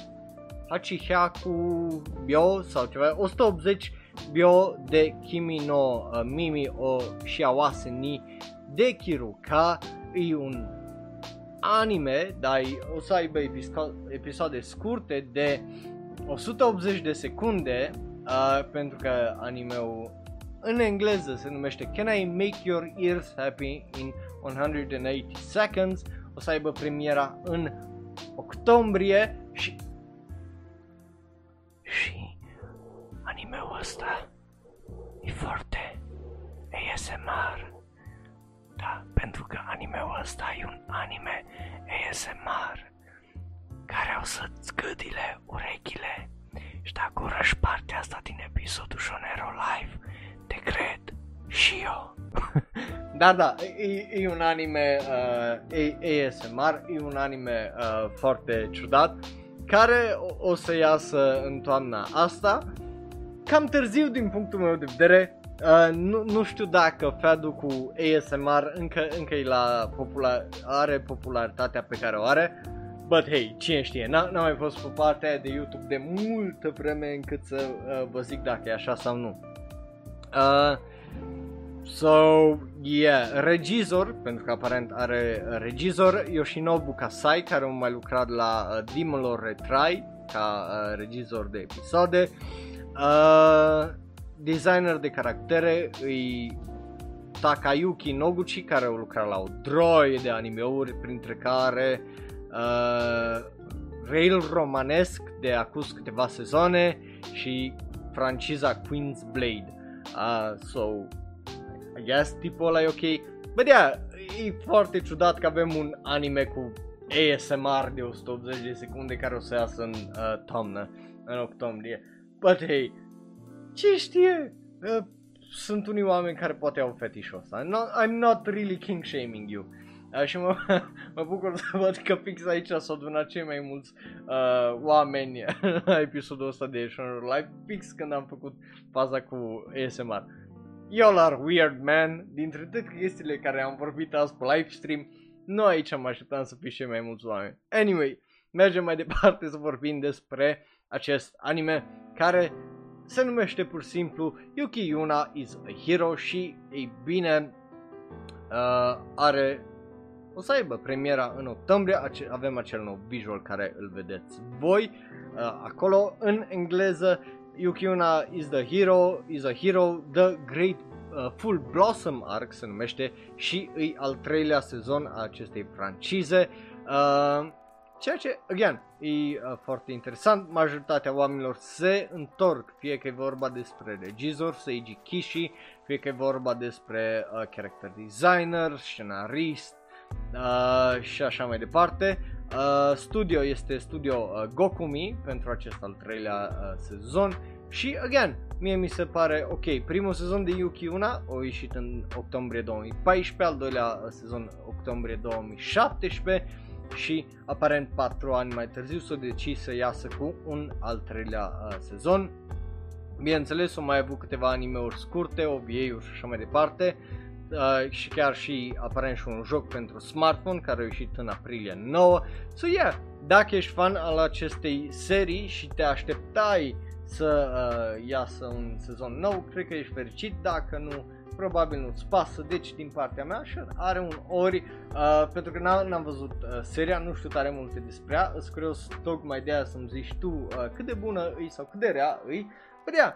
Hachihyaku Bio sau ceva, 180 Bio de Kimi no uh, Mimi o Shiawase ni Dekiru, ca e un anime, dar o să aibă episoade scurte de 180 de secunde, uh, pentru că animeul în engleză se numește Can I Make Your Ears Happy in 180 Seconds, o să aibă premiera în octombrie și și animeul ăsta e foarte ASMR da, pentru că animeul ăsta e un anime ASMR care o să-ți gâdile urechile și dacă urăși partea asta din episodul Shonero Live, te cred și eu. da, da, e, e un anime uh, ASMR, e un anime uh, foarte ciudat care o, o să iasă în toamna asta. Cam târziu din punctul meu de vedere, Uh, nu, nu știu dacă Fadu cu ASMR încă, încă e la popular, are popularitatea pe care o are, but hey, cine știe, n-a, n-am mai fost pe partea de YouTube de multă vreme încât să uh, vă zic dacă e așa sau nu. Uh, so, yeah, regizor, pentru că aparent are regizor, Yoshinobu Kasai, care a mai lucrat la uh, Demon Lord Retry, ca uh, regizor de episoade. Uh, designer de caractere îi Takayuki Noguchi care a lucrat la o droie de animeuri printre care uh, Rail Romanesque de acum câteva sezoane și franciza Queen's Blade. Uh, so, I guess tipul ăla e ok. But yeah, e foarte ciudat că avem un anime cu ASMR de 180 de secunde care o să iasă în uh, toamnă, în octombrie. But hey, ce știe? Uh, sunt unii oameni care poate au fetișul ăsta. I'm not, I'm not really king shaming you. Uh, și mă, mă bucur să văd că fix aici s-au adunat cei mai mulți uh, oameni la episodul ăsta de Shonor Live, fix când am făcut faza cu ASMR. Y'all are weird, man. Dintre toate chestiile care am vorbit azi pe live stream, nu aici mă așteptam să fie și mai mulți oameni. Anyway, mergem mai departe să vorbim despre acest anime care se numește pur și simplu Yuki Yuna is a Hero și, ei bine, uh, are, o să aibă premiera în octombrie, ace- avem acel nou visual care îl vedeți voi uh, acolo în engleză, Yuki Yuna is the hero, is a hero, the great uh, Full Blossom Arc se numește și îi al treilea sezon a acestei francize. Uh, Ceea ce, again, e uh, foarte interesant, majoritatea oamenilor se întorc, fie că e vorba despre regizor, Seiji Kishi, fie că e vorba despre uh, character designer, scenarist uh, și așa mai departe. Uh, studio este studio uh, Gokumi pentru acest al treilea uh, sezon și, again, mie mi se pare ok. Primul sezon de Yuki Una a ieșit în octombrie 2014, al doilea uh, sezon octombrie 2017 și aparent 4 ani mai târziu s-a decis să iasă cu un al treilea uh, sezon. Bineînțeles, au mai avut câteva animeuri scurte, OVA-uri și așa mai departe. Uh, și chiar și aparent și un joc pentru smartphone care a ieșit în aprilie 9. So yeah, dacă ești fan al acestei serii și te așteptai să uh, iasă un sezon nou, cred că ești fericit, dacă nu, probabil nu-ți pasă, deci din partea mea și are un ori, uh, pentru că n-am, n-am văzut uh, seria, nu știu tare multe despre ea, îți curios tocmai de aia să-mi zici tu uh, cât de bună îi sau cât de rea îi, Bă, yeah,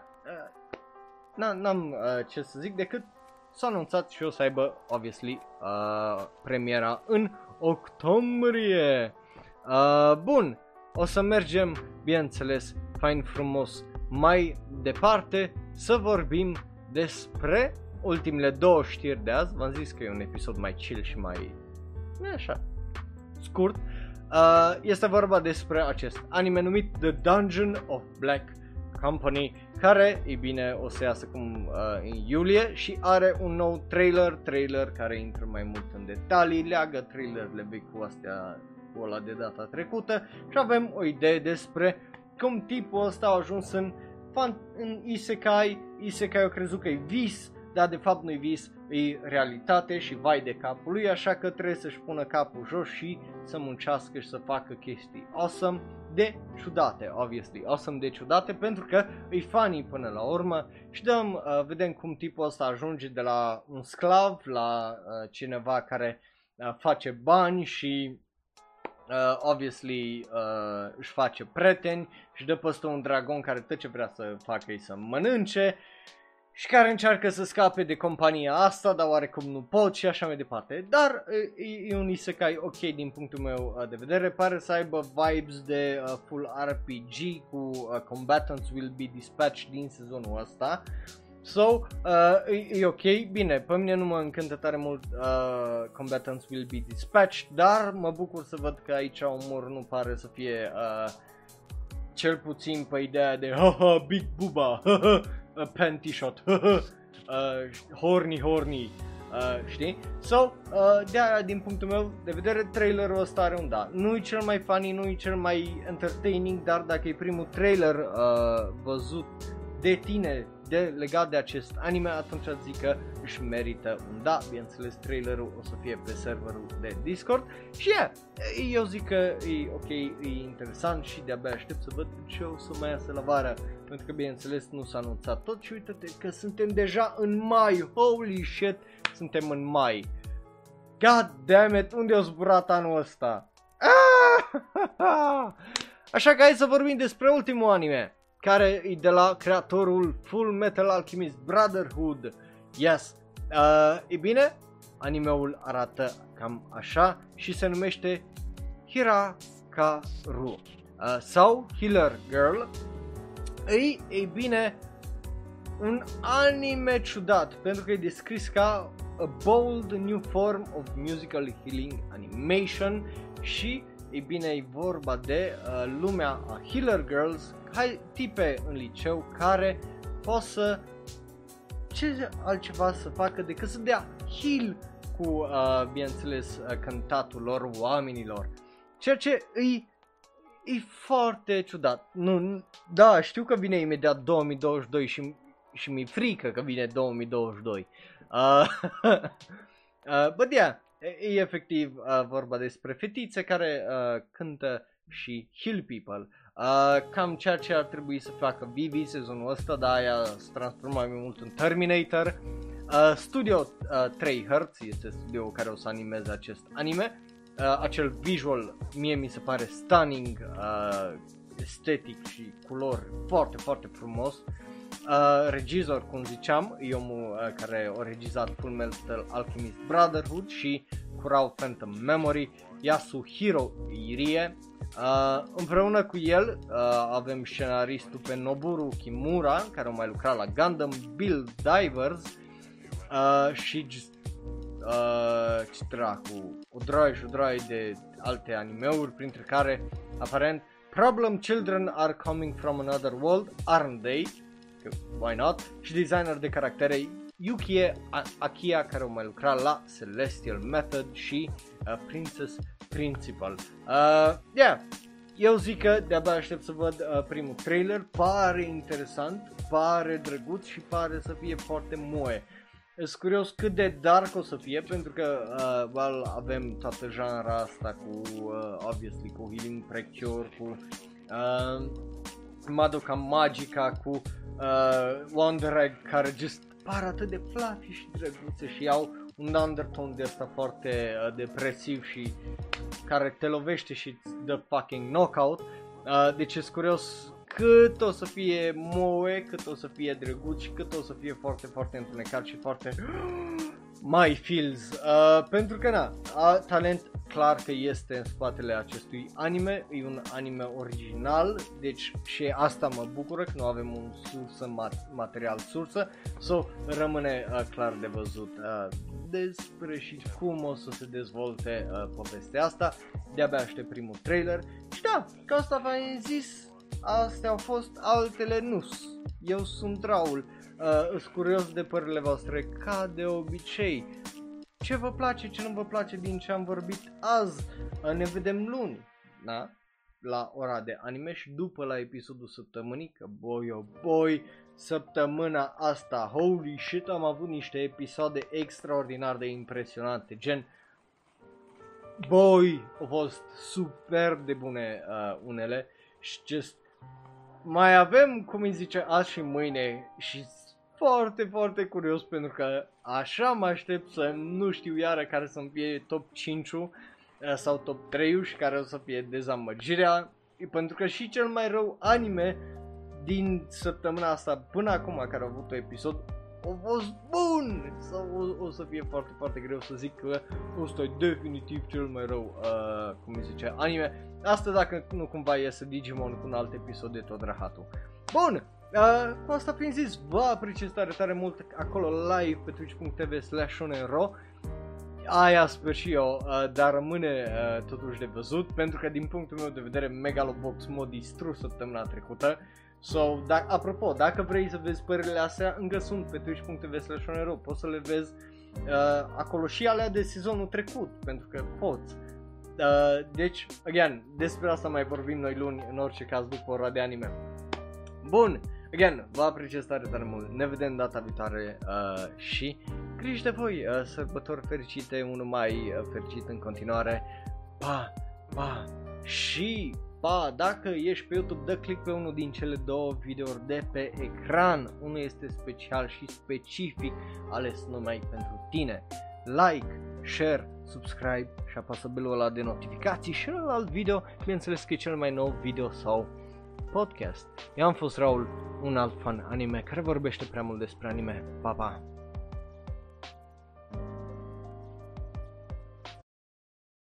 uh, n-am uh, ce să zic decât s-a anunțat și o să aibă, obviously, uh, premiera în octombrie. Uh, bun, o să mergem, bineînțeles, fain frumos mai departe să vorbim despre ultimele două știri de azi, v-am zis că e un episod mai chill și mai, e așa, scurt. Uh, este vorba despre acest anime numit The Dungeon of Black Company, care, e bine, o să iasă cum uh, în iulie și are un nou trailer, trailer care intră mai mult în detalii, leagă trailerele vechi cu astea cu ăla de data trecută și avem o idee despre cum tipul ăsta a ajuns în, fan, în Isekai, Isekai au crezut că e vis, dar de fapt nu-i vis, e realitate și vai de capul lui, așa că trebuie să-și pună capul jos și să muncească și să facă chestii awesome de ciudate, obviously, awesome de ciudate, pentru că e funny până la urmă și dăm, uh, vedem cum tipul ăsta ajunge de la un sclav la uh, cineva care uh, face bani și uh, obviously uh, își face prieteni și dă peste un dragon care tot ce vrea să facă e să mănânce și care încearcă să scape de compania asta, dar oarecum nu pot și așa mai departe. Dar e, e un isekai ok din punctul meu uh, de vedere, pare să aibă vibes de uh, full RPG cu uh, combatants will be dispatched din sezonul ăsta. So, uh, e, e ok, bine, pe mine nu mă încântă tare mult uh, Combatants Will Be Dispatched, dar mă bucur să văd că aici umor nu pare să fie uh, cel puțin pe ideea de haha, big buba, uh, panty shot, uh, horny horny, uh, știi? So, uh, de aia, din punctul meu de vedere, trailerul ăsta are un da. Nu e cel mai funny, nu e cel mai entertaining, dar dacă e primul trailer uh, văzut de tine de legat de acest anime, atunci zic că își merită un da. Bineînțeles, trailerul o să fie pe serverul de Discord și yeah, eu zic că e ok, e interesant și de-abia aștept să văd ce o să mai iasă la vară. Pentru că, bineînțeles, nu s-a anunțat tot și uite-te că suntem deja în mai. Holy shit, suntem în mai. God damn it, unde a zburat anul ăsta? Ah! Așa că hai să vorbim despre ultimul anime care e de la creatorul Full Metal Alchemist Brotherhood. Yes, uh, e bine, animeul arată cam așa și se numește Hirakaru uh, sau Healer Girl. Ei, ei bine, un anime ciudat pentru că e descris ca a bold new form of musical healing animation și ei bine, e vorba de uh, lumea a Healer Girls hai, tipe în liceu care pot să ce altceva să facă decât să dea heal cu, uh, bineînțeles, uh, cântatul lor oamenilor. Ceea ce îi e foarte ciudat. Nu, da, știu că vine imediat 2022 și, și mi-e frică că vine 2022. Uh, uh, but yeah, e, e efectiv uh, vorba despre fetițe care uh, cântă și heal people. Uh, cam ceea ce ar trebui să facă Vivi sezonul ăsta, dar aia se transformă mai mult în Terminator. Uh, studio uh, 3 Hz este studio care o să animeze acest anime. Uh, acel visual mie mi se pare stunning, uh, estetic și culori foarte, foarte frumos. Uh, regizor, cum ziceam, e omul uh, care a regizat Full Metal Alchemist Brotherhood și Kurao Phantom Memory, Yasuhiro Irie, Uh, împreună cu el uh, avem scenaristul pe Noburu Kimura, care a mai lucrat la Gundam Build Divers uh, și uh, ce dracu, o droaie și o droaie de alte animeuri, printre care aparent Problem Children are coming from another world, aren't they? Why not? Și designer de caractere Yukie Akia, care a mai lucrat la Celestial Method și uh, Princess principal. Uh, yeah, eu zic că de-abia aștept să văd uh, primul trailer, pare interesant, pare drăguț și pare să fie foarte moe. Sunt curios cât de dark o să fie, pentru că uh, well, avem toată janra asta cu, uh, obviously, cu Healing Precure, cu uh, Madoka Magica, cu uh, Wonder Egg, care just par atât de fluffy și drăguțe și au un undertone de asta foarte uh, depresiv și care te lovește și îți dă fucking knockout. Uh, deci e curios cât o să fie moe, cât o să fie drăguț și cât o să fie foarte, foarte întunecat și foarte My Feels, uh, pentru că na, a, talent clar că este în spatele acestui anime, e un anime original, deci și asta mă bucură că nu avem un sursă mat- material sursă, so rămâne uh, clar de văzut uh, despre și cum o să se dezvolte uh, povestea asta, de-abia aștept primul trailer și da, ca asta v-am zis, astea au fost altele nus, eu sunt Raul, uh, sunt curios de părerile voastre ca de obicei, ce vă place, ce nu vă place din ce am vorbit azi. Ne vedem luni, da? La ora de anime și după la episodul săptămânii, că boy oh boy, săptămâna asta, holy shit, am avut niște episoade extraordinar de impresionante, gen boy, au fost superb de bune uh, unele și just mai avem, cum îi zice, azi și mâine. Și foarte, foarte curios pentru că așa mă aștept să nu știu iară care să-mi fie top 5 uh, sau top 3 și care o să fie dezamăgirea. Pentru că și cel mai rău anime din săptămâna asta până acum care a avut un episod a fost bun sau o, o să fie foarte, foarte greu să zic că ăsta e definitiv cel mai rău, uh, cum se zice, anime. Asta dacă nu cumva iese Digimon cu un alt episod de tot rahatul. Bun, Uh, cu asta fiind zis, vă apreciez tare, tare mult acolo live pe twitch.tv slash Aia sper și eu, uh, dar rămâne uh, totuși de văzut pentru că din punctul meu de vedere Megalobox m-a distrus săptămâna trecută So, da, apropo, dacă vrei să vezi părerile astea, încă sunt pe twitch.tv slash poți să le vezi uh, acolo și alea de sezonul trecut, pentru că poți. Uh, deci, again, despre asta mai vorbim noi luni, în orice caz, după ora de anime. Bun, Again, vă apreciez tare, tare mult. Ne vedem data viitoare uh, și grijă de voi. Uh, sărbători fericite, unul mai uh, fericit în continuare. Pa, pa și pa, dacă ești pe YouTube, dă click pe unul din cele două videouri de pe ecran. Unul este special și specific ales numai pentru tine. Like, share, subscribe și apasă belul ăla de notificații și în alt video, bineînțeles că e cel mai nou video sau podcast. Eu am fost Raul, un alt fan anime care vorbește prea mult despre anime. Pa, pa!